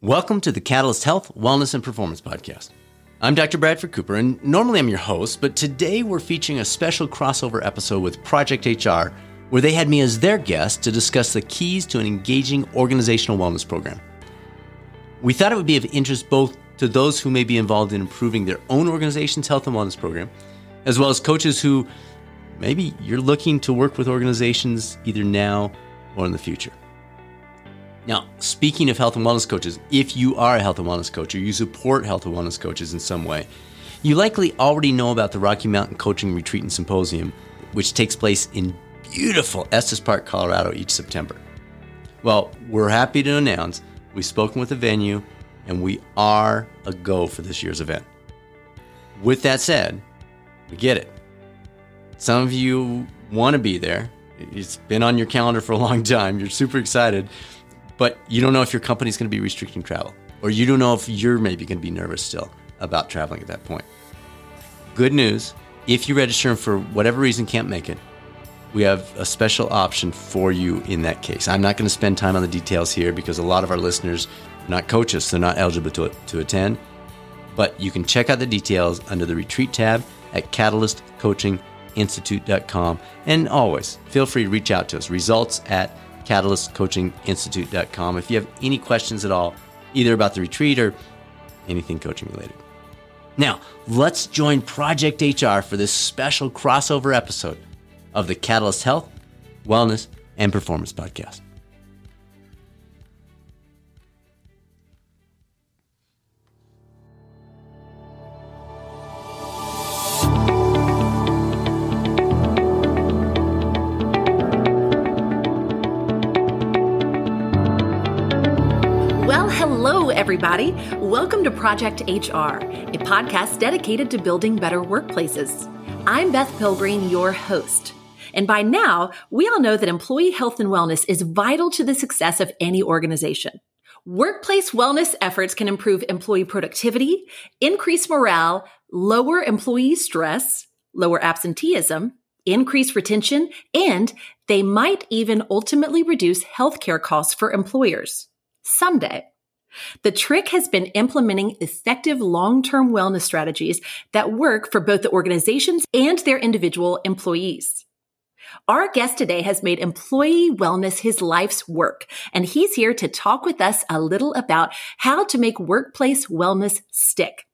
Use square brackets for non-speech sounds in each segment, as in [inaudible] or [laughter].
Welcome to the Catalyst Health, Wellness, and Performance Podcast. I'm Dr. Bradford Cooper, and normally I'm your host, but today we're featuring a special crossover episode with Project HR, where they had me as their guest to discuss the keys to an engaging organizational wellness program. We thought it would be of interest both to those who may be involved in improving their own organization's health and wellness program, as well as coaches who maybe you're looking to work with organizations either now or in the future. Now, speaking of health and wellness coaches, if you are a health and wellness coach or you support health and wellness coaches in some way, you likely already know about the Rocky Mountain Coaching Retreat and Symposium, which takes place in beautiful Estes Park, Colorado each September. Well, we're happy to announce we've spoken with the venue and we are a go for this year's event. With that said, we get it. Some of you want to be there. It's been on your calendar for a long [laughs] time. You're super excited but you don't know if your company's going to be restricting travel, or you don't know if you're maybe going to be nervous still about traveling at that point. Good news if you register and for whatever reason can't make it, we have a special option for you in that case. I'm not going to spend time on the details here because a lot of our listeners are not coaches, they're not eligible to, to attend. But you can check out the details under the retreat tab at catalystcoachinginstitute.com. And always feel free to reach out to us. Results at catalystcoachinginstitute.com if you have any questions at all, either about the retreat or anything coaching related. Now, let's join Project HR for this special crossover episode of the Catalyst Health, Wellness, and Performance Podcast. Everybody. Welcome to Project HR, a podcast dedicated to building better workplaces. I'm Beth Pilgreen, your host. And by now, we all know that employee health and wellness is vital to the success of any organization. Workplace wellness efforts can improve employee productivity, increase morale, lower employee stress, lower absenteeism, increase retention, and they might even ultimately reduce healthcare costs for employers. Someday. The trick has been implementing effective long-term wellness strategies that work for both the organizations and their individual employees. Our guest today has made employee wellness his life's work, and he's here to talk with us a little about how to make workplace wellness stick.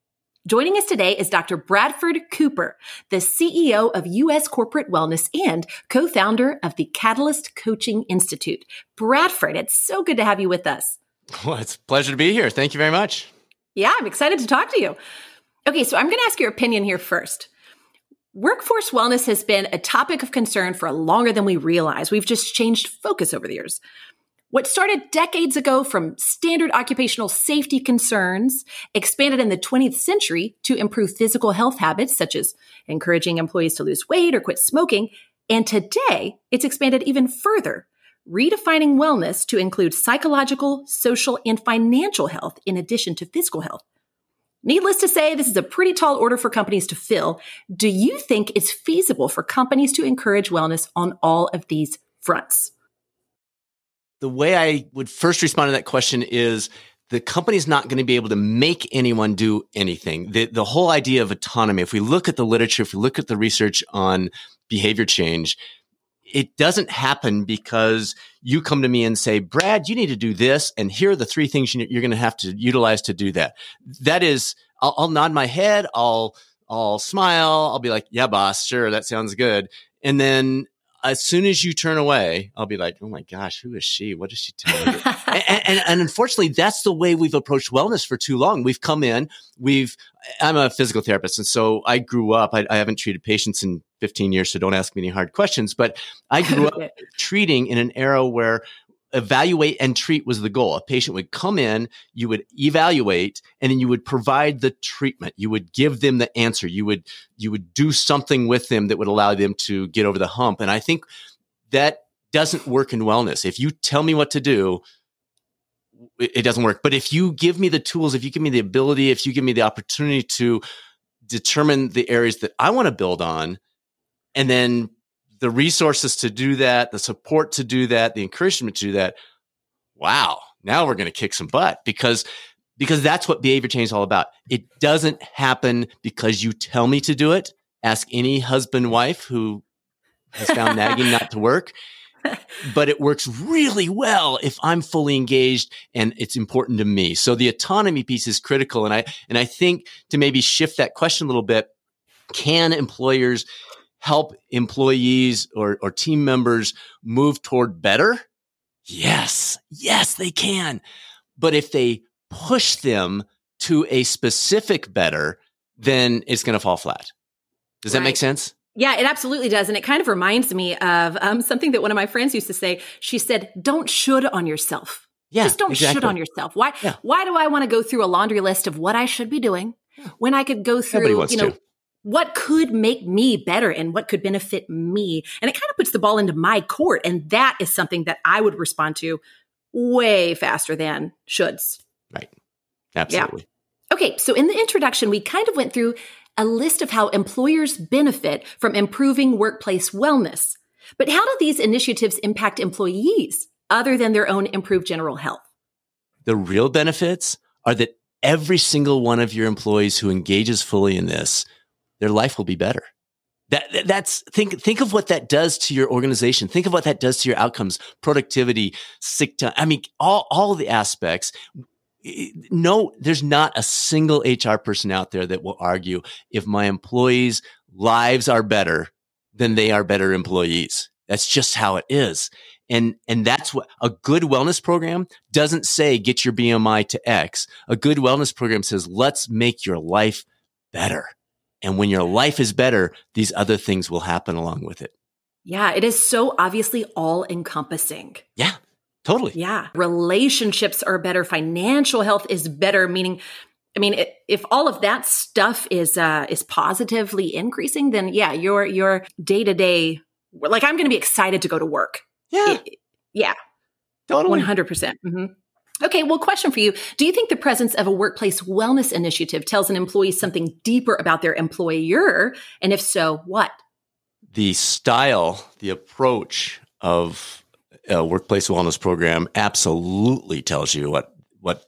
Joining us today is Dr. Bradford Cooper, the CEO of U.S. Corporate Wellness and co-founder of the Catalyst Coaching Institute. Bradford, it's so good to have you with us. [laughs] Well, it's a pleasure to be here. Thank you very much. Yeah, I'm excited to talk to you. Okay, so I'm going to ask your opinion here first. Workforce wellness has been a topic of concern for longer than we realize. We've just changed focus over the years. What started decades ago from standard occupational safety concerns expanded in the 20th century to improve physical health habits, such as encouraging employees to lose weight or quit smoking. And today, it's expanded even further redefining wellness to include psychological, social, and financial health in addition to physical health. Needless to say, this is a pretty tall order for companies to fill. Do you think it's feasible for companies to encourage wellness on all of these fronts? The way I would first respond to that question is the company's not going to be able to make anyone do anything. The, the whole idea of autonomy, if we look at the literature, if we look at the research on behavior change, it doesn't happen because you come to me and say, Brad, you need to do this. And here are the three things you're going to have to utilize to do that. That is, I'll, I'll nod my head. I'll, I'll smile. I'll be like, yeah, boss, sure. That sounds good. And then as soon as you turn away, I'll be like, oh my gosh, who is she? What is she telling me? [laughs] and, and, and, unfortunately, that's the way we've approached wellness for too long. We've come in, we've, I'm a physical therapist. And so I grew up, I, I haven't treated patients in 15 years, so don't ask me any hard questions. But I grew up [laughs] treating in an era where evaluate and treat was the goal. A patient would come in, you would evaluate, and then you would provide the treatment. You would give them the answer. You would you would do something with them that would allow them to get over the hump. And I think that doesn't work in wellness. If you tell me what to do, it doesn't work. But if you give me the tools, if you give me the ability, if you give me the opportunity to determine the areas that I want to build on, and then the resources to do that, the support to do that, the encouragement to do that. Wow, now we're going to kick some butt because because that's what behavior change is all about. It doesn't happen because you tell me to do it. Ask any husband wife who has found [laughs] nagging not to work. But it works really well if I'm fully engaged and it's important to me. So the autonomy piece is critical. And I and I think to maybe shift that question a little bit, can employers help employees or, or team members move toward better? Yes, yes, they can. But if they push them to a specific better, then it's going to fall flat. Does that make sense? Yeah, it absolutely does. And it kind of reminds me of um, something that one of my friends used to say. She said, don't should on yourself. Yeah, Just don't exactly. should on yourself. Why, yeah. why do I want to go through a laundry list of what I should be doing when I could go through, you know, to. What could make me better and what could benefit me? And it kind of puts the ball into my court. And that is something that I would respond to way faster than shoulds. Right. Absolutely. Yeah. Okay. So in the introduction, we kind of went through a list of how employers benefit from improving workplace wellness. But how do these initiatives impact employees other than their own improved general health? The real benefits are that every single one of your employees who engages fully in this, their life will be better. That, that's think think of what that does to your organization. Think of what that does to your outcomes, productivity, sick time. I mean, all all the aspects no, there's not a single HR person out there that will argue if my employees' lives are better, then they are better employees. That's just how it is. And, and that's what a good wellness program doesn't say get your BMI to X. A good wellness program says let's make your life better. And when your life is better, these other things will happen along with it. Yeah, it is so obviously all encompassing. Yeah. Totally. Yeah. Relationships are better. Financial health is better, meaning, I mean, if all of that stuff is, uh, is positively increasing, then yeah, your, your day to day, like I'm going to be excited to go to work. Yeah. It, yeah. Totally. 100%. percent mm-hmm. Okay, well, question for you. Do you think the presence of a workplace wellness initiative tells an employee something deeper about their employer? And if so, what? The style, the approach of a workplace wellness program absolutely tells you what what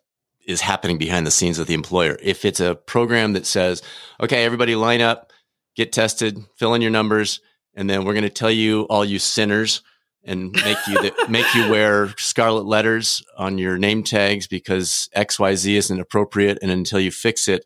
is happening behind the scenes with the employer. If it's a program that says, "Okay, everybody line up, get tested, fill in your numbers, and then we're going to tell you all you sinners and make you the, [laughs] make you wear scarlet letters on your name tags because XYZ isn't appropriate and until you fix it,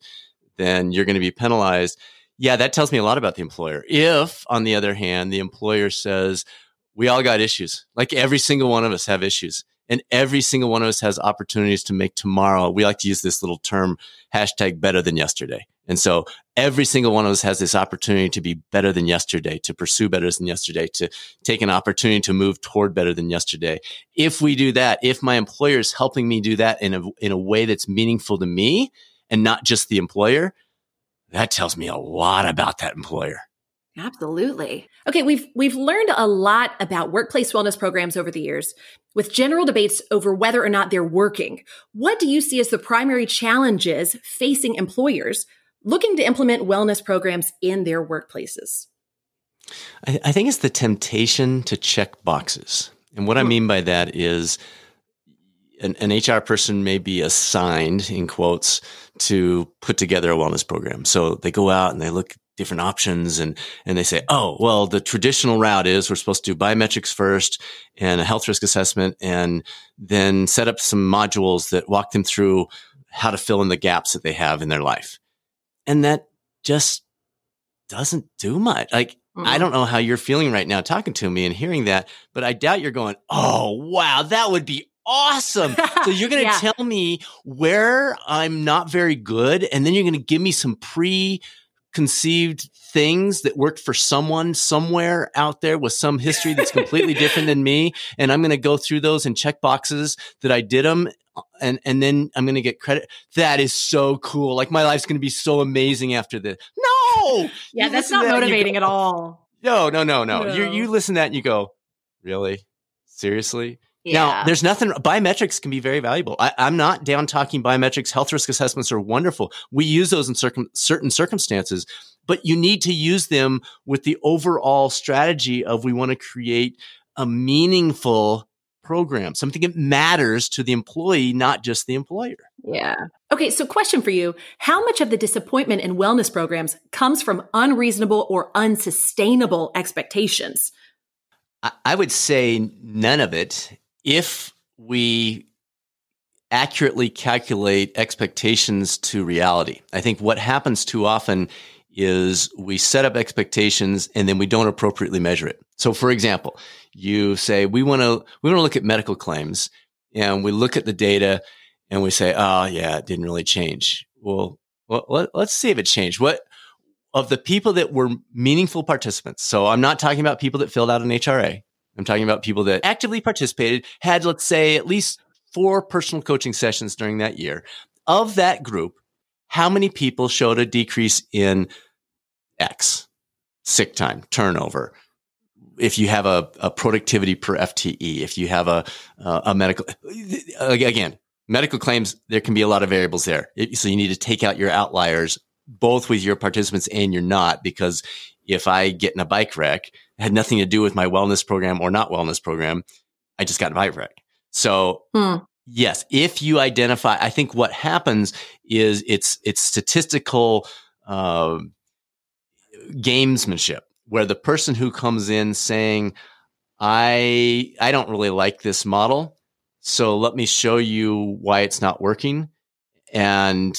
then you're going to be penalized." Yeah, that tells me a lot about the employer. If, on the other hand, the employer says, we all got issues. Like every single one of us have issues. And every single one of us has opportunities to make tomorrow. We like to use this little term, hashtag better than yesterday. And so every single one of us has this opportunity to be better than yesterday, to pursue better than yesterday, to take an opportunity to move toward better than yesterday. If we do that, if my employer is helping me do that in a, in a way that's meaningful to me and not just the employer, that tells me a lot about that employer. Absolutely. Okay, we've we've learned a lot about workplace wellness programs over the years with general debates over whether or not they're working. What do you see as the primary challenges facing employers looking to implement wellness programs in their workplaces? I, I think it's the temptation to check boxes. And what I hmm. mean by that is an, an, HR person may be assigned, in quotes, to put together a wellness program. So they go out and they look at different options and and they say oh well the traditional route is we're supposed to do biometrics first and a health risk assessment and then set up some modules that walk them through how to fill in the gaps that they have in their life and that just doesn't do much like mm-hmm. I don't know how you're feeling right now talking to me and hearing that, but I doubt you're going, Oh, wow, that would be awesome. So you're [laughs] going to yeah. tell me where I'm not very good, and then you're going to give me some pre conceived things that worked for someone somewhere out there with some history that's completely different than me and i'm going to go through those and check boxes that i did them and and then i'm going to get credit that is so cool like my life's going to be so amazing after this no [laughs] yeah you that's not that motivating go, at oh. all no no no no, no. You, you listen to that and you go really seriously yeah. Now, there's nothing, biometrics can be very valuable. I, am not down talking biometrics. Health risk assessments are wonderful. We use those in circum, certain circumstances, but you need to use them with the overall strategy of we want to create a meaningful program, something that matters to the employee, not just the employer. Yeah. Okay. So, question for you How much of the disappointment in wellness programs comes from unreasonable or unsustainable expectations? I would say none of it if we accurately calculate expectations to reality. I think what happens too often is we set up expectations and then we don't appropriately measure it. So for example, you say we want to we want to look at medical claims and we look at the data and we say, "Oh, yeah, it didn't really change." Well, well let, us see if it changed. What of the people that were meaningful participants? So I'm not talking about people that filled out an HRA. I'm talking about people that actively participated, had let's say at least four personal coaching sessions during that year. Of that group, how many people showed a decrease in X, sick time, turnover? If you have a, a productivity per FTE, if you have a, a medical, again, medical claims, there can be a lot of variables there. So you need to take out your outliers, both with your participants and your not, because if I get in a bike wreck, it had nothing to do with my wellness program or not wellness program. I just got in a bike wreck. So hmm. Yes, if you identify, I think what happens is it's it's statistical uh, gamesmanship where the person who comes in saying, "I I don't really like this model, so let me show you why it's not working," and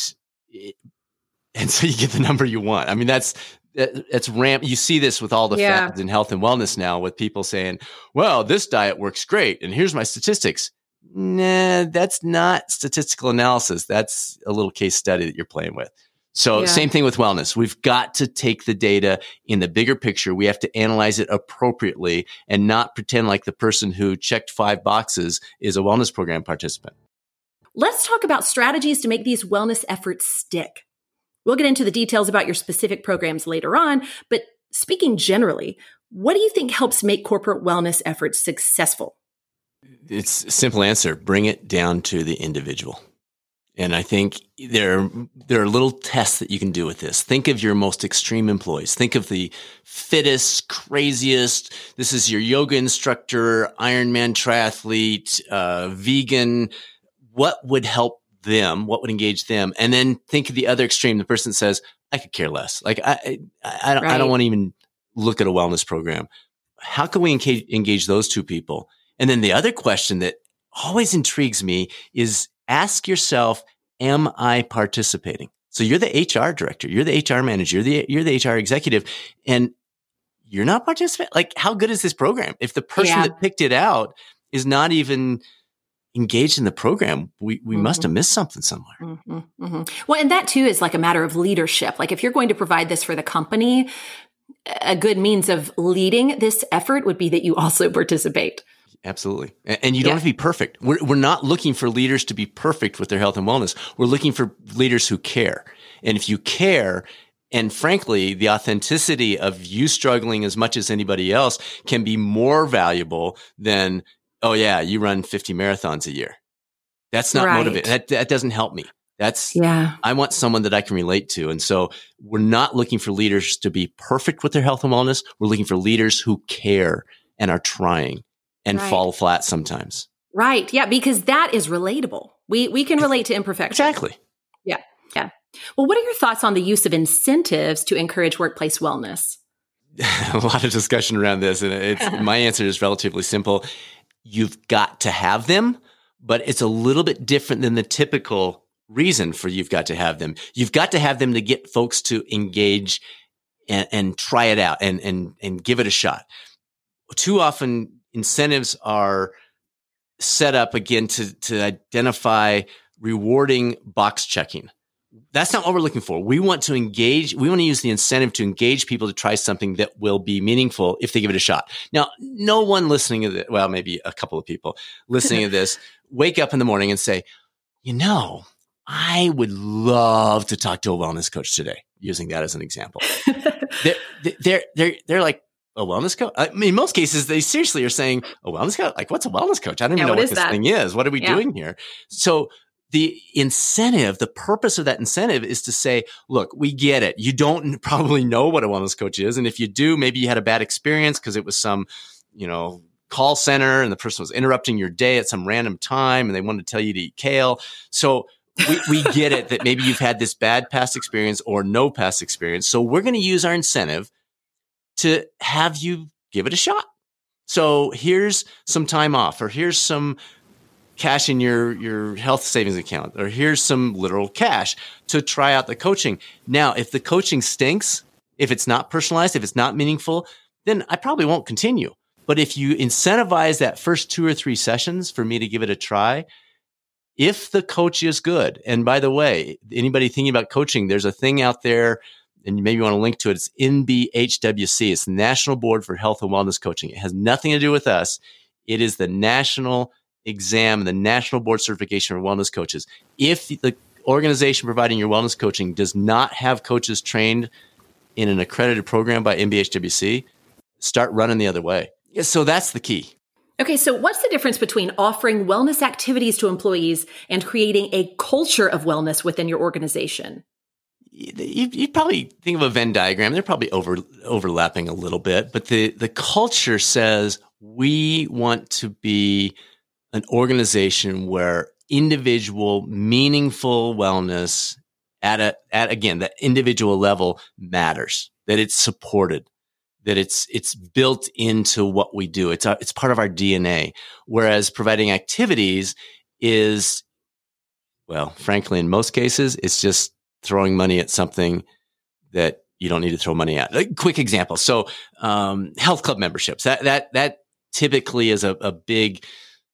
and [laughs] so you get the number you want. I mean, that's that's ramp. You see this with all the yeah. fads in health and wellness now, with people saying, "Well, this diet works great, and here's my statistics." Nah, that's not statistical analysis. That's a little case study that you're playing with. So yeah. same thing with wellness. We've got to take the data in the bigger picture. We have to analyze it appropriately and not pretend like the person who checked five boxes is a wellness program participant. Let's talk about strategies to make these wellness efforts stick. We'll get into the details about your specific programs later on, but speaking generally, what do you think helps make corporate wellness efforts successful? It's a simple answer. Bring it down to the individual. And I think there, there are little tests that you can do with this. Think of your most extreme employees. Think of the fittest, craziest. This is your yoga instructor, Ironman triathlete, uh, vegan. What would help them? What would engage them? And then think of the other extreme. The person says, I could care less. Like I, I, I don't, right. I don't want to even look at a wellness program. How can we engage, engage those two people? And then the other question that always intrigues me is ask yourself, am I participating? So you're the HR director, you're the HR manager, you're the, you're the HR executive, and you're not participating. Like, how good is this program? If the person yeah. that picked it out is not even engaged in the program, we, we mm-hmm. must have missed something somewhere. Mm-hmm, mm-hmm. Well, and that too is like a matter of leadership. Like if you're going to provide this for the company, a good means of leading this effort would be that you also [laughs] participate. Absolutely. And you don't yeah. have to be perfect. We're, we're not looking for leaders to be perfect with their health and wellness. We're looking for leaders who care. And if you care, and frankly, the authenticity of you struggling as much as anybody else can be more valuable than, oh yeah, you run 50 marathons a year. That's not right. motivating. That, that doesn't help me. That's, yeah. I want someone that I can relate to. And so we're not looking for leaders to be perfect with their health and wellness. We're looking for leaders who care and are trying and right. fall flat sometimes. Right. Yeah, because that is relatable. We we can relate to imperfection. Exactly. Yeah. Yeah. Well, what are your thoughts on the use of incentives to encourage workplace wellness? [laughs] a lot of discussion around this and it's [laughs] my answer is relatively simple. You've got to have them, but it's a little bit different than the typical reason for you've got to have them. You've got to have them to get folks to engage and, and try it out and and and give it a shot. Too often incentives are set up again to, to identify rewarding box checking. That's not what we're looking for. We want to engage, we want to use the incentive to engage people to try something that will be meaningful if they give it a shot. Now, no one listening to this, well, maybe a couple of people listening to [laughs] this, wake up in the morning and say, you know, I would love to talk to a wellness coach today, using that as an example. [laughs] they're, they're, they're, they're like, a wellness coach? I mean, in most cases, they seriously are saying a wellness coach. Like, what's a wellness coach? I don't even yeah, know what, what this that? thing is. What are we yeah. doing here? So the incentive, the purpose of that incentive is to say, look, we get it. You don't [laughs] probably know what a wellness coach is. And if you do, maybe you had a bad experience because it was some, you know, call center and the person was interrupting your day at some random time and they wanted to tell you to eat kale. So we, we get it that maybe you've had this bad past experience or no past experience. So we're going to use our incentive to have you give it a shot. So here's some time off, or here's some cash in your your health savings account, or here's some literal cash to try out the coaching. Now, if the coaching stinks, if it's not personalized, if it's not meaningful, then I probably won't continue. But if you incentivize that first two or three sessions for me to give it a try, if the coach is good, and by the way, anybody thinking about coaching, there's a thing out there, and maybe you want to link to it. It's NBHWC. It's the National Board for Health and Wellness Coaching. It has nothing to do with us. It is the national exam, the National Board Certification for Wellness Coaches. If the organization providing your wellness coaching does not have coaches trained in an accredited program by NBHWC, start running the other way. So that's the key. Okay, so what's the difference between offering wellness activities to employees and creating a culture of wellness within your organization? You, probably think of a Venn diagram. They're probably over, overlapping a little bit, but the, the culture says we want to be an organization where individual, meaningful wellness at a, at again, the individual level matters, that it's supported, that it's it's built into what we do. It's a, it's part of our DNA. Whereas providing activities is, well, frankly, in most cases, it's just throwing money at something that you don't need to throw money at. A quick example. So, um, health club memberships. That that that typically is a, a big.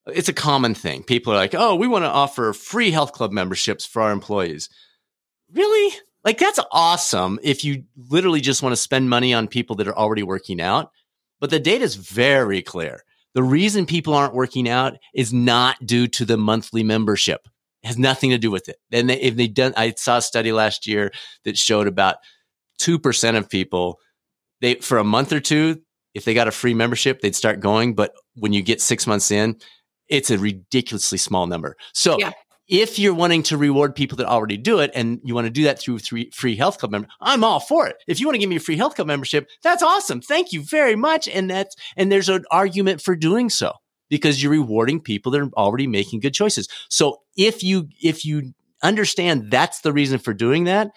It's a common thing. People are like, "Oh, we want to offer free health club memberships for our employees." Really? Like that's awesome if you literally just want to spend money on people that are already working out. But the data is very clear. The reason people aren't working out is not due to the monthly membership. Has nothing to do with it. And they, if they done, I saw a study last year that showed about 2% of people, they, for a month or two, if they got a free membership, they'd start going. But when you get six months in, it's a ridiculously small number. So yeah if you're wanting to reward people that already do it and you want to do that through three free health club member, I'm all for it. If you want to give me a free health club membership, that's awesome. Thank you very much. And that's, and there's an argument for doing so because you're rewarding people that are already making good choices. So if you, if you understand that's the reason for doing that,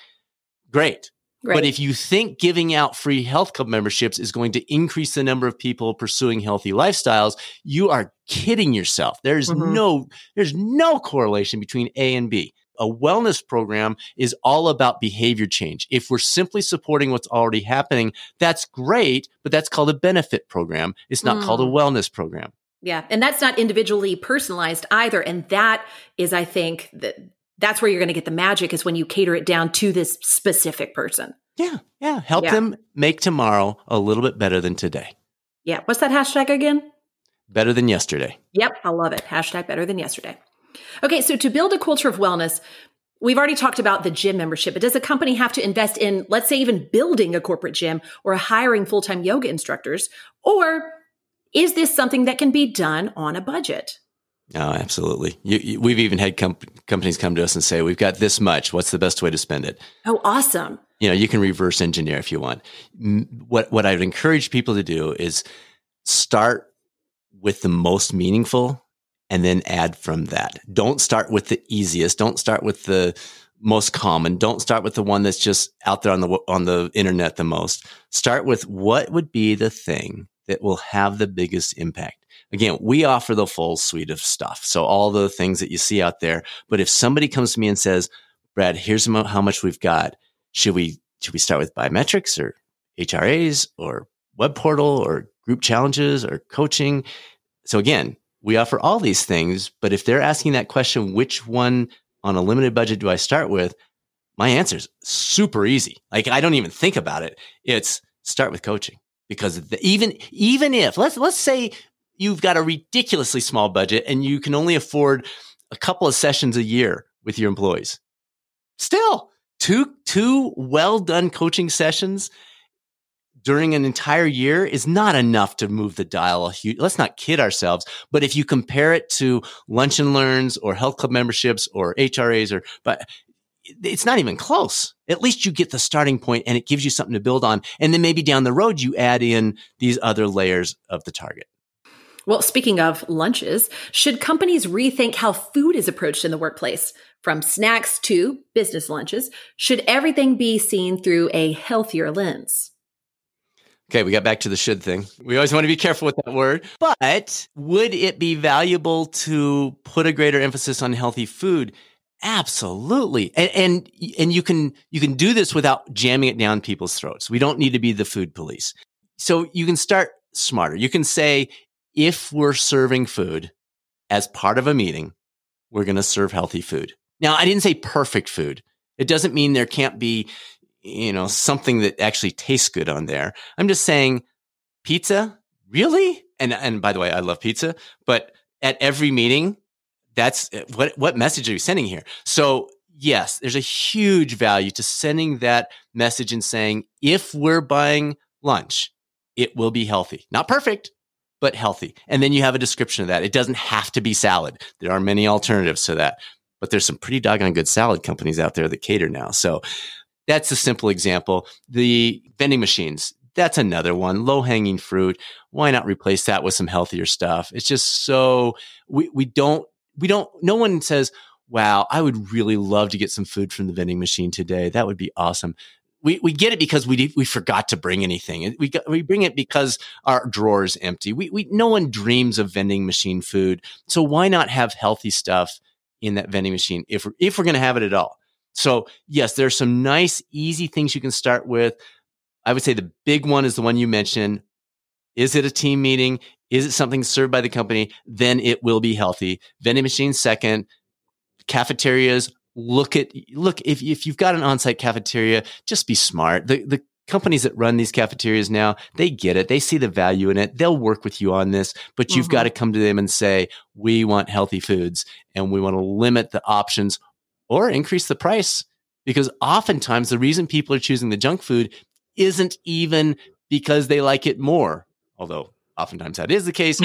great. Right. But if you think giving out free health club memberships is going to increase the number of people pursuing healthy lifestyles, you are kidding yourself. There's mm-hmm. no there's no correlation between A and B. A wellness program is all about behavior change. If we're simply supporting what's already happening, that's great, but that's called a benefit program. It's not mm. called a mm. wellness program. Yeah, and that's not individually personalized either and that is I think that that's where you're going to get the magic is when you cater it down to this specific person. Yeah. Yeah. Help yeah. them make tomorrow a little bit better than today. Yeah. What's that hashtag again? Better than yesterday. Yep. I love it. Hashtag better than yesterday. Okay. So to build a culture of wellness, We've already talked about the gym membership, but does a company have to invest in, let's say, even building a corporate gym or hiring full time yoga instructors? Or is this something that can be done on a budget? Oh, absolutely. You, you, we've even had com- companies come to us and say, "We've got this much. What's the best way to spend it?" Oh, awesome! You know, you can reverse engineer if you want. What what I would encourage people to do is start with the most meaningful, and then add from that. Don't start with the easiest. Don't start with the most common. Don't start with the one that's just out there on the on the internet the most. Start with what would be the thing that will have the biggest impact again, we offer the full suite of stuff. So all the things that you see out there. But if somebody comes to me and says, Brad, here's how much we've got. Should we, should we start with biometrics or HRAs or web portal or group challenges or coaching? So again, we offer all these things, but if they're asking that question, which one on a limited budget do I start with? My answer is super easy. Like I don't even think about it. It's start with coaching because the, even even if let's let's say you've got a ridiculously small budget and you can only afford a couple of sessions a year with your employees. Still, two two well done coaching sessions during an entire year is not enough to move the dial. Let's not kid ourselves. But if you compare it to lunch and learns or health club memberships or HRAs or, but it's not even close. At least you get the starting point and it gives you something to build on. And then maybe down the road, you add in these other layers of the target. Well, speaking of lunches, should companies rethink how food is approached in the workplace? From snacks to business lunches, should everything be seen through a healthier lens? Okay, we got back to the should thing. We always want to be careful with that word. But would it be valuable to put a greater emphasis on healthy food? Absolutely. And, and, and you can, you can do this without jamming it down people's throats. We don't need to be the food police. So you can start smarter. You can say, if we're serving food as part of a meeting, we're going to serve healthy food. Now, I didn't say perfect food. It doesn't mean there can't be, you know, something that actually tastes good on there. I'm just saying pizza, really? And and by the way, I love pizza, but at every meeting, that's eh, what what message are you sending here? So, yes, there's a huge value to sending that message and saying if we're buying lunch, it will be healthy. Not perfect, but healthy. And then you have a description of that. It doesn't have to be salad. There are many alternatives to that, but there's some pretty doggone good salad companies out there that cater now. So that's a simple example. The vending machines, that's another one. Low hanging fruit. Why not replace that with some healthier stuff? It's just so we, we don't, we don't, no one says, wow, I would really love to get some food from the vending machine today. That would be awesome we, we get it because we we forgot to bring anything. We got, we bring it because our drawer is empty. We we no one dreams of vending machine food. So why not have healthy stuff in that vending machine if we're, if we're going to have it at all? So yes, there's some nice easy things you can start with. I would say the big one is the one you mentioned. Is it a team meeting? Is it something served by the company? Then it will be healthy. Vending machines second. Cafeterias look at look if if you've got an on-site cafeteria, just be smart. The the companies that run these cafeterias now, they get it. They see the value in it. They'll work with you on this, but you've mm-hmm. got to come to them and say, "We want healthy foods and we want to limit the options or increase the price." Because oftentimes the reason people are choosing the junk food isn't even because they like it more, although oftentimes that is the case. [laughs]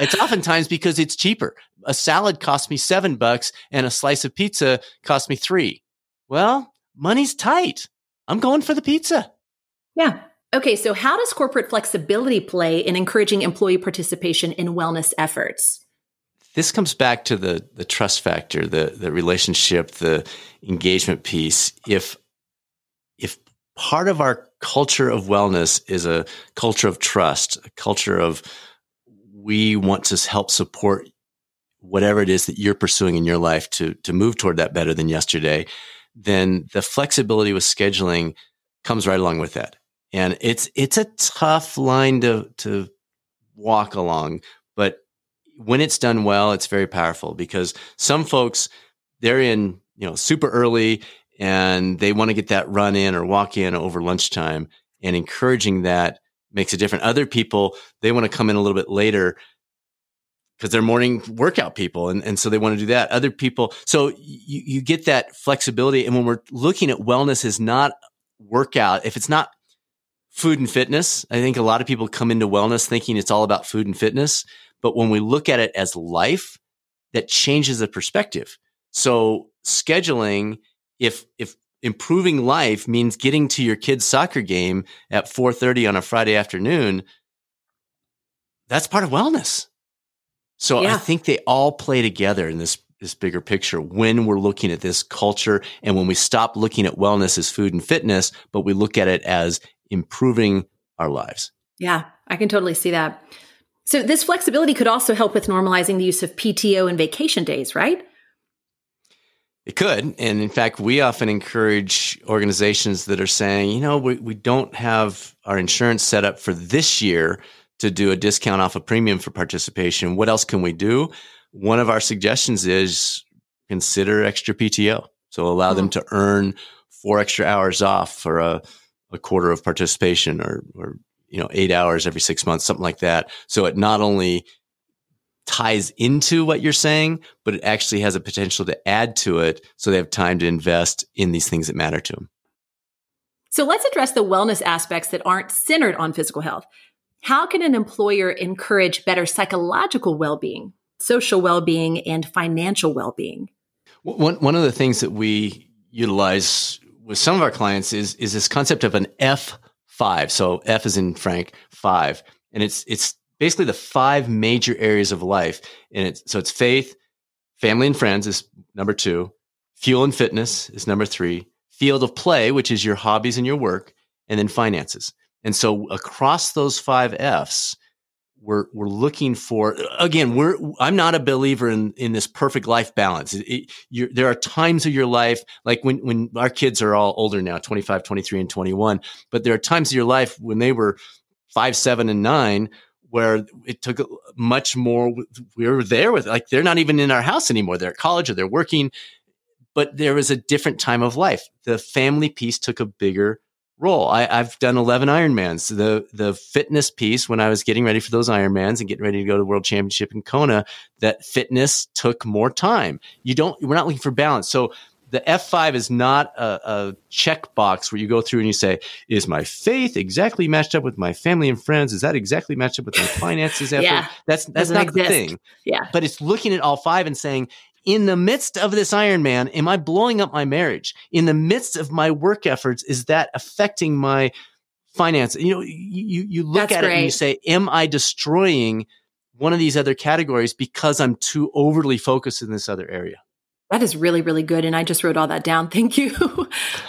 it's oftentimes because it's cheaper. A salad costs me seven bucks and a slice of pizza costs me three. Well, money's tight. I'm going for the pizza. Yeah. Okay. So, how does corporate flexibility play in encouraging employee participation in wellness efforts? This comes back to the the trust factor, the the relationship, the engagement piece. If if part of our culture of wellness is a culture of trust, a culture of we want to help support whatever it is that you're pursuing in your life to to move toward that better than yesterday, then the flexibility with scheduling comes right along with that. And it's it's a tough line to to walk along, but when it's done well, it's very powerful because some folks they're in, you know, super early and they want to get that run in or walk in over lunchtime and encouraging that makes a difference. Other people, they want to come in a little bit later because they're morning workout people. And, and so they want to do that. Other people, so you, you get that flexibility. And when we're looking at wellness is not workout, if it's not food and fitness, I think a lot of people come into wellness thinking it's all about food and fitness. But when we look at it as life, that changes the perspective. So scheduling if if improving life means getting to your kid's soccer game at 4:30 on a Friday afternoon, that's part of wellness. So yeah. I think they all play together in this this bigger picture when we're looking at this culture and when we stop looking at wellness as food and fitness, but we look at it as improving our lives. Yeah, I can totally see that. So this flexibility could also help with normalizing the use of PTO and vacation days, right? It could. And in fact, we often encourage organizations that are saying, you know, we, we don't have our insurance set up for this year to do a discount off a premium for participation. What else can we do? One of our suggestions is consider extra PTO. So allow mm-hmm. them to earn four extra hours off for a, a quarter of participation or, or, you know, eight hours every six months, something like that. So it not only ties into what you're saying, but it actually has a potential to add to it so they have time to invest in these things that matter to them. So let's address the wellness aspects that aren't centered on physical health. How can an employer encourage better psychological well being, social well being, and financial well being? One, one of the things that we utilize with some of our clients is, is this concept of an F5. So F is in Frank, five. And it's, it's basically the five major areas of life. And it's, so it's faith, family and friends is number two, fuel and fitness is number three, field of play, which is your hobbies and your work, and then finances. And so across those five F's, we're we're looking for again we're i'm not a believer in in this perfect life balance it, it, there are times of your life like when when our kids are all older now 25 23 and 21 but there are times of your life when they were 5 7 and 9 where it took much more we were there with like they're not even in our house anymore they're at college or they're working but there was a different time of life the family piece took a bigger role. I, have done 11 Ironmans. The, the fitness piece, when I was getting ready for those Ironmans and getting ready to go to the World Championship in Kona, that fitness took more time. You don't, we're not looking for balance. So the F5 is not a, a checkbox where you go through and you say, is my faith exactly matched up with my family and friends? Is that exactly matched up with my finances? [laughs] yeah. That's, that's not exist. the thing. Yeah. But it's looking at all five and saying, in the midst of this Iron Man, am I blowing up my marriage? In the midst of my work efforts, is that affecting my finance? You know, you, you look That's at great. it and you say, am I destroying one of these other categories because I'm too overly focused in this other area? That is really, really good. And I just wrote all that down. [laughs] Thank you. [laughs]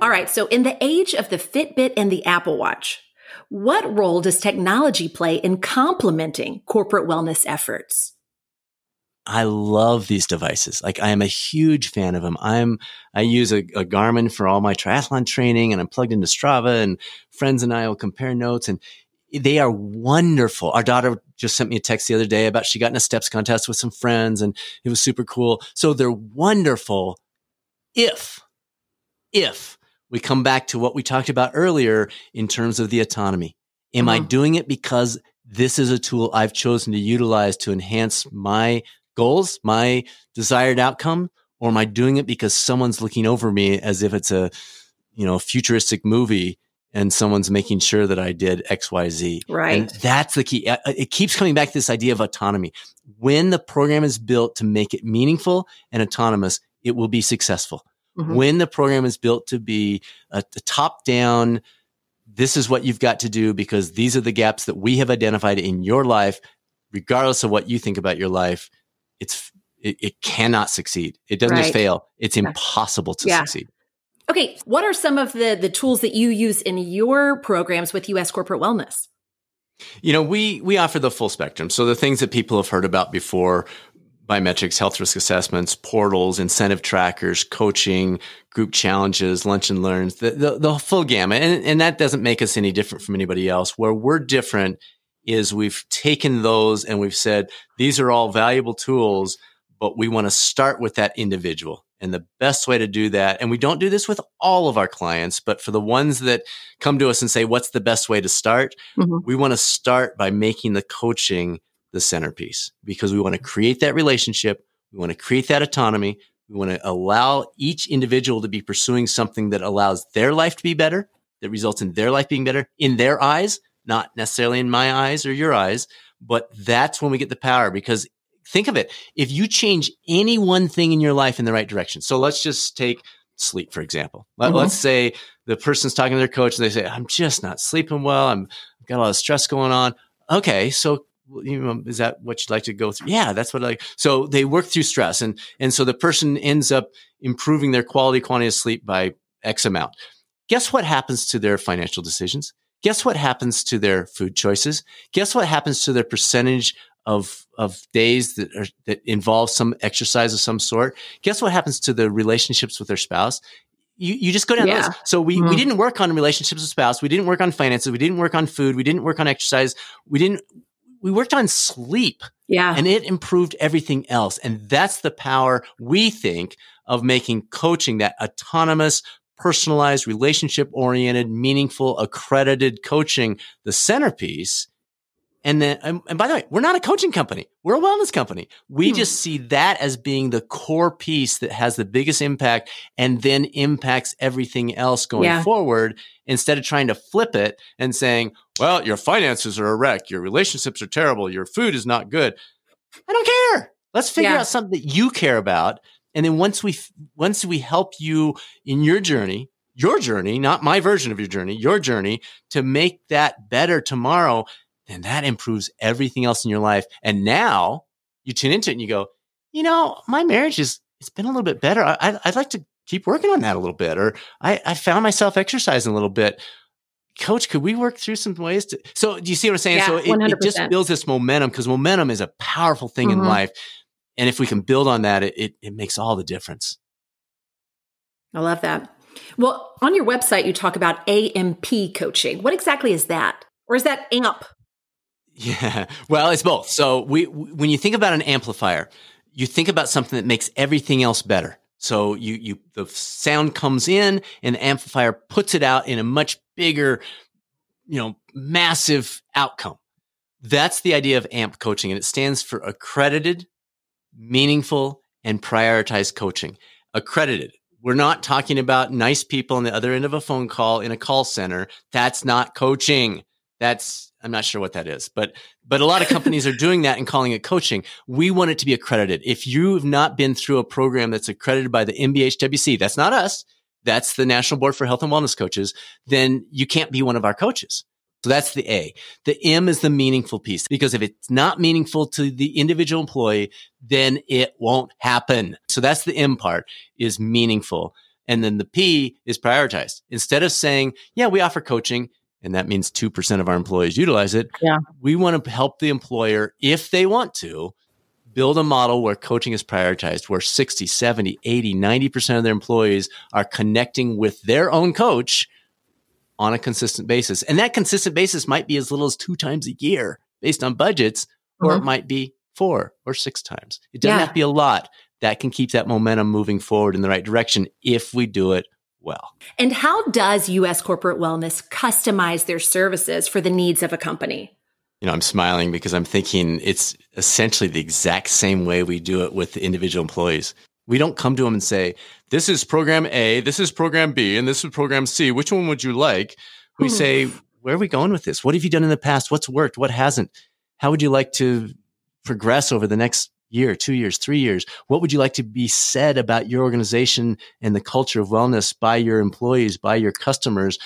all right. So, in the age of the Fitbit and the Apple Watch, what role does technology play in complementing corporate wellness efforts? I love these devices. Like I am a huge fan of them. I'm, I use a, a, Garmin for all my triathlon training and I'm plugged into Strava and friends and I will compare notes and they are wonderful. Our daughter just sent me a text the other day about she got in a steps contest with some friends and it was super cool. So they're wonderful if, if we come back to what we talked about earlier in terms of the autonomy. Am I mm-hmm. doing it because this is a tool I've chosen to utilize to enhance my goals, my desired outcome, or am I doing it because someone's looking over me as if it's a, you know, futuristic movie and someone's making sure that I did X, Y, Z. Right. And that's the key. It keeps coming back to this idea of autonomy. When the program is built to make it meaningful and autonomous, it will be successful. Mm-hmm. When the program is built to be a, a top down, this is what you've got to do because these are the gaps that we have identified in your life, regardless of what you think about your life it's it, it cannot succeed. It doesn't right. just fail. It's impossible to yeah. succeed. Okay, what are some of the the tools that you use in your programs with US Corporate Wellness? You know, we we offer the full spectrum. So the things that people have heard about before, biometrics, health risk assessments, portals, incentive trackers, coaching, group challenges, lunch and learns, the, the, the full gamut. And, and that doesn't make us any different from anybody else. Where we're different is we've taken those and we've said these are all valuable tools, but we want to start with that individual. And the best way to do that, and we don't do this with all of our clients, but for the ones that come to us and say, what's the best way to start? Mm-hmm. We want to start by making the coaching the centerpiece because we want to create that relationship. We want to create that autonomy. We want to allow each individual to be pursuing something that allows their life to be better, that results in their life being better in their eyes, not necessarily in my eyes or your eyes, but that's when we get the power because think of it. If you change any one thing in your life in the right direction. So let's just take sleep, for example. Let, mm-hmm. Let's say the person's talking to their coach and they say, I'm just not sleeping well. I'm I've got a lot of stress going on. Okay. So you know, is that what you'd like to go through? Yeah, that's what I like. So they work through stress and, and so the person ends up improving their quality quantity of sleep by X amount. Guess what happens to their financial decisions? guess what happens to their food choices? Guess what happens to their percentage of of days that are, that involve some exercise of some sort? Guess what happens to the relationships with their spouse? You, you just go down yeah. those. So we, mm-hmm. we didn't work on relationships with spouse. We didn't work on finances. We didn't work on food. We didn't work on exercise. We didn't, we worked on sleep. Yeah. And it improved everything else. And that's the power we think of making coaching that autonomous personalized, relationship oriented, meaningful, accredited coaching the centerpiece. And then, and by the way, we're not a coaching company. We're a wellness company. We hmm. just see that as being the core piece that has the biggest impact and then impacts everything else going yeah. forward instead of trying to flip it and saying, well, your finances are a wreck. Your relationships are terrible. Your food is not good. I don't care. Let's figure yeah. out something that you care about and then once we once we help you in your journey, your journey, not my version of your journey, your journey to make that better tomorrow, and that improves everything else in your life. And now you tune into it and you go, you know, my marriage is, it's been a little bit better. I, would like to keep working on that a little bit. Or I, I found myself exercising a little bit. Coach, could we work through some ways to? So, do you see what I'm saying? Yeah, so, it, it, just builds this momentum because momentum is a powerful thing mm-hmm. in life. And if we can build on that, it, it, it makes all the difference. I love that. Well, on your website, you talk about AMP coaching. What exactly is that? Or is that AMP? Yeah, well, it's both. So we, when you think about an amplifier, you think about something that makes everything else better. So you, you, the sound comes in and the amplifier puts it out in a much bigger, you know, massive outcome. That's the idea of AMP coaching and it stands for accredited, meaningful, and prioritized coaching. Accredited. We're not talking about nice people on the other end of a phone call in a call center. That's not coaching. That's I'm not sure what that is, but but a lot of companies are doing that and calling it coaching. We want it to be accredited. If you've not been through a program that's accredited by the NBHWC, that's not us. That's the National Board for Health and Wellness Coaches. Then you can't be one of our coaches. So that's the A. The M is the meaningful piece because if it's not meaningful to the individual employee, then it won't happen. So that's the M part is meaningful. And then the P is prioritized. Instead of saying, yeah, we offer coaching and that means 2% of our employees utilize it. Yeah. We want to help the employer, if they want to, build a model where coaching is prioritized, where 60, 70, 80, 90% of their employees are connecting with their own coach on a consistent basis. And that consistent basis might be as little as two times a year based on budgets, or mm-hmm. it might be four or six times. It doesn't yeah. have to be a lot. That can keep that momentum moving forward in the right direction if we do it well. And how does US corporate wellness customize their services for the needs of a company? You know, I'm smiling because I'm thinking it's essentially the exact same way we do it with the individual employees. We don't come to them and say, this is program A, this is program B, and this is program C. Which one would you like? We hmm. say, where are we going with this? What have you done in the past? What's worked? What hasn't? How would you like to progress over the next year, two years, three years? What would you like to be said about your organization and the culture of wellness by your employees, by your customers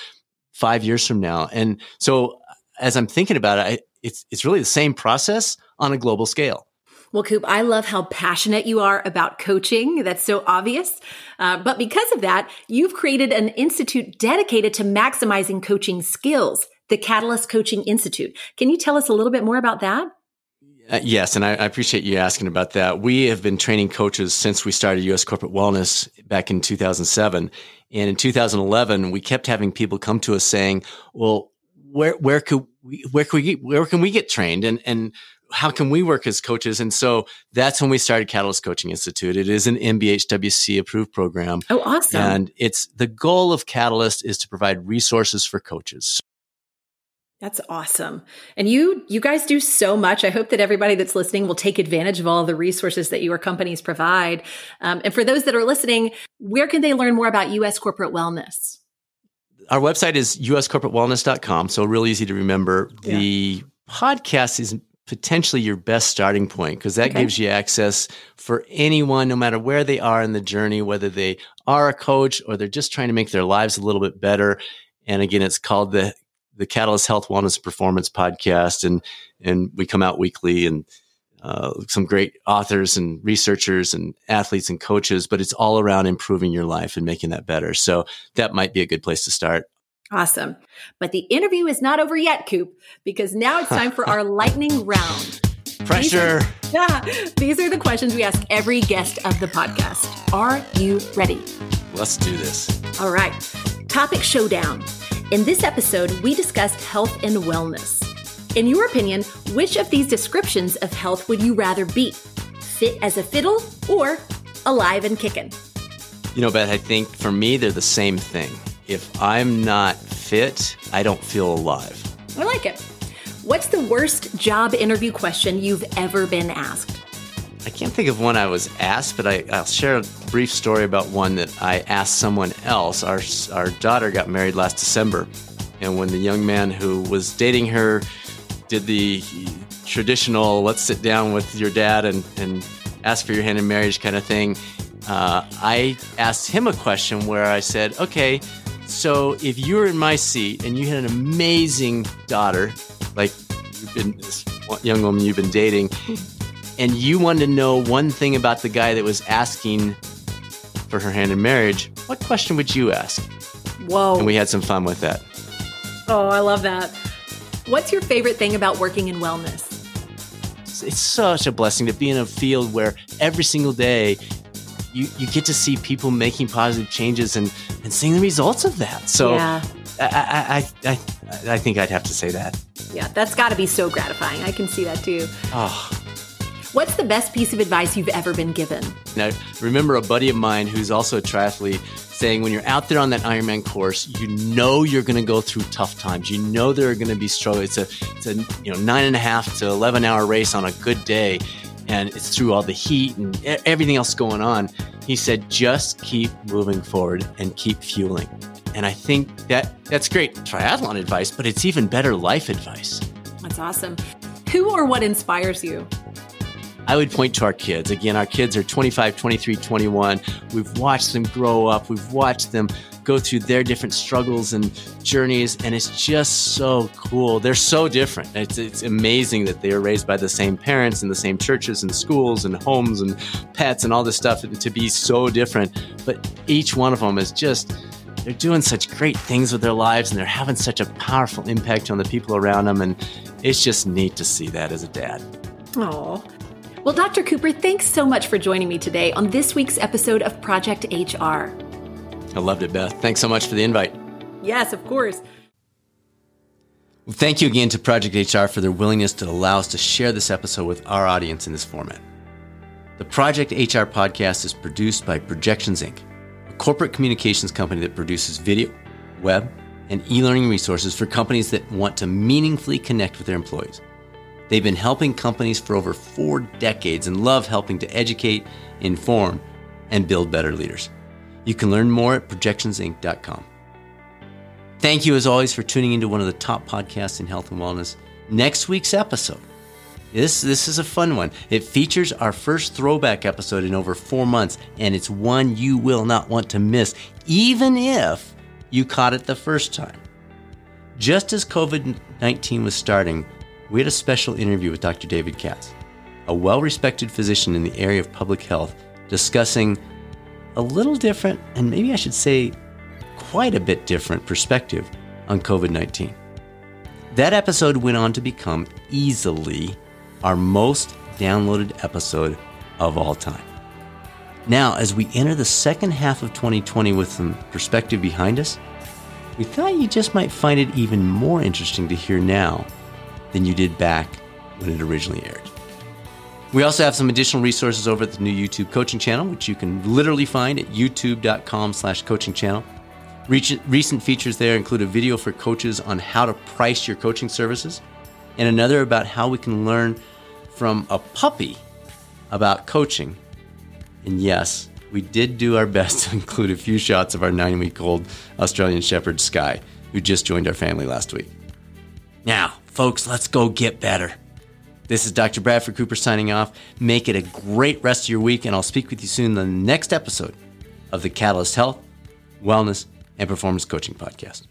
five years from now? And so as I'm thinking about it, I, it's, it's really the same process on a global scale. Well, Coop, I love how passionate you are about coaching. That's so obvious. Uh, but because of that, you've created an institute dedicated to maximizing coaching skills, the Catalyst Coaching Institute. Can you tell us a little bit more about that? Uh, yes, and I, I, appreciate you asking about that. We have been training coaches since we started U.S. Corporate Wellness back in 2007, and in 2011, we kept having people come to us saying, "Well, where where could we where can we get, where can we get trained and and how can we work as coaches?" And so that's when we started Catalyst Coaching Institute. It is an NBHWC approved program. Oh, awesome! And it's the goal of Catalyst is to provide resources for coaches. That's awesome. And you you guys do so much. I hope that everybody that's listening will take advantage of all the resources that your companies provide. Um, and for those that are listening, where can they learn more about US corporate wellness? Our website is uscorporatewellness.com, so real easy to remember. Yeah. The podcast is potentially your best starting point because that okay. gives you access for anyone, no matter where they are in the journey, whether they are a coach or they're just trying to make their lives a little bit better. And again, it's called the the Catalyst Health Wellness Performance podcast, and and we come out weekly and uh, some great authors and researchers and athletes and coaches. But it's all around improving your life and making that better. So that might be a good place to start. Awesome. But the interview is not over yet, Coop, because now it's time for our [laughs] lightning round. Pressure. These are, yeah, [laughs] these are the questions we ask every guest of the podcast. Are you ready? Let's do this. All right. Topic showdown. In this episode, we discussed health and wellness. In your opinion, which of these descriptions of health would you rather be? Fit as a fiddle or alive and kicking? You know, Beth, I think for me, they're the same thing. If I'm not fit, I don't feel alive. I like it. What's the worst job interview question you've ever been asked? I can't think of one I was asked, but I, will share a brief story about one that I asked someone else. Our, our daughter got married last December, and when the young man who was dating her did the traditional let's sit down with your dad and, and ask for your hand in marriage kind of thing, uh, I asked him a question where I said, okay, so if you were in my seat and you had an amazing daughter, like you've been this young woman you've been dating, and you wanted to know one thing about the guy that was asking for her hand in marriage, what question would you ask? Whoa. And we had some fun with that. Oh, I love that. What's your favorite thing about working in wellness? It's such a blessing to be in a field where every single day you, you get to see people making positive changes and, and seeing the results of that. So yeah. I, I, I, I think I'd have to say that. Yeah, that's got to be so gratifying. I can see that too. Oh. What's the best piece of advice you've ever been given? Now, remember a buddy of mine who's also a triathlete saying when you're out there on that Ironman course, you know you're going to go through tough times. You know there are going to be struggles. It's a, it's a you know nine and a half to eleven hour race on a good day, and it's through all the heat and everything else going on. He said, just keep moving forward and keep fueling. And I think that that's great triathlon advice, but it's even better life advice. That's awesome. Who or what inspires you? I would point to our kids. Again, our kids are 25, 23, 21. We've watched them grow up. We've watched them go through their different struggles and journeys, and it's just so cool. They're so different. It's, it's amazing that they are raised by the same parents and the same churches and schools and homes and pets and all this stuff to be so different. But each one of them is just they're doing such great things with their lives and they're having such a powerful impact on the people around them and it's just neat to see that as a dad. Oh. Well, Dr. Cooper, thanks so much for joining me today on this week's episode of Project HR. I loved it, Beth. Thanks so much for the invite. Yes, of course. Thank you again to Project HR for their willingness to allow us to share this episode with our audience in this format. The Project HR podcast is produced by Projections Inc., a corporate communications company that produces video, web, and e learning resources for companies that want to meaningfully connect with their employees. They've been helping companies for over four decades and love helping to educate, inform, and build better leaders. You can learn more at projectionsinc.com. Thank you, as always, for tuning into one of the top podcasts in health and wellness. Next week's episode. This, this is a fun one. It features our first throwback episode in over four months, and it's one you will not want to miss, even if you caught it the first time. Just as COVID 19 was starting, we had a special interview with Dr. David Katz, a well respected physician in the area of public health, discussing a little different, and maybe I should say quite a bit different perspective on COVID 19. That episode went on to become easily our most downloaded episode of all time. Now, as we enter the second half of 2020 with some perspective behind us, we thought you just might find it even more interesting to hear now than you did back when it originally aired. We also have some additional resources over at the new YouTube coaching channel, which you can literally find at youtube.com slash coaching channel. Recent features there include a video for coaches on how to price your coaching services, and another about how we can learn from a puppy about coaching. And yes, we did do our best [laughs] to include a few shots of our nine week old Australian Shepherd Sky, who just joined our family last week. Now, folks, let's go get better. This is Dr. Bradford Cooper signing off. Make it a great rest of your week, and I'll speak with you soon in the next episode of the Catalyst Health, Wellness, and Performance Coaching Podcast.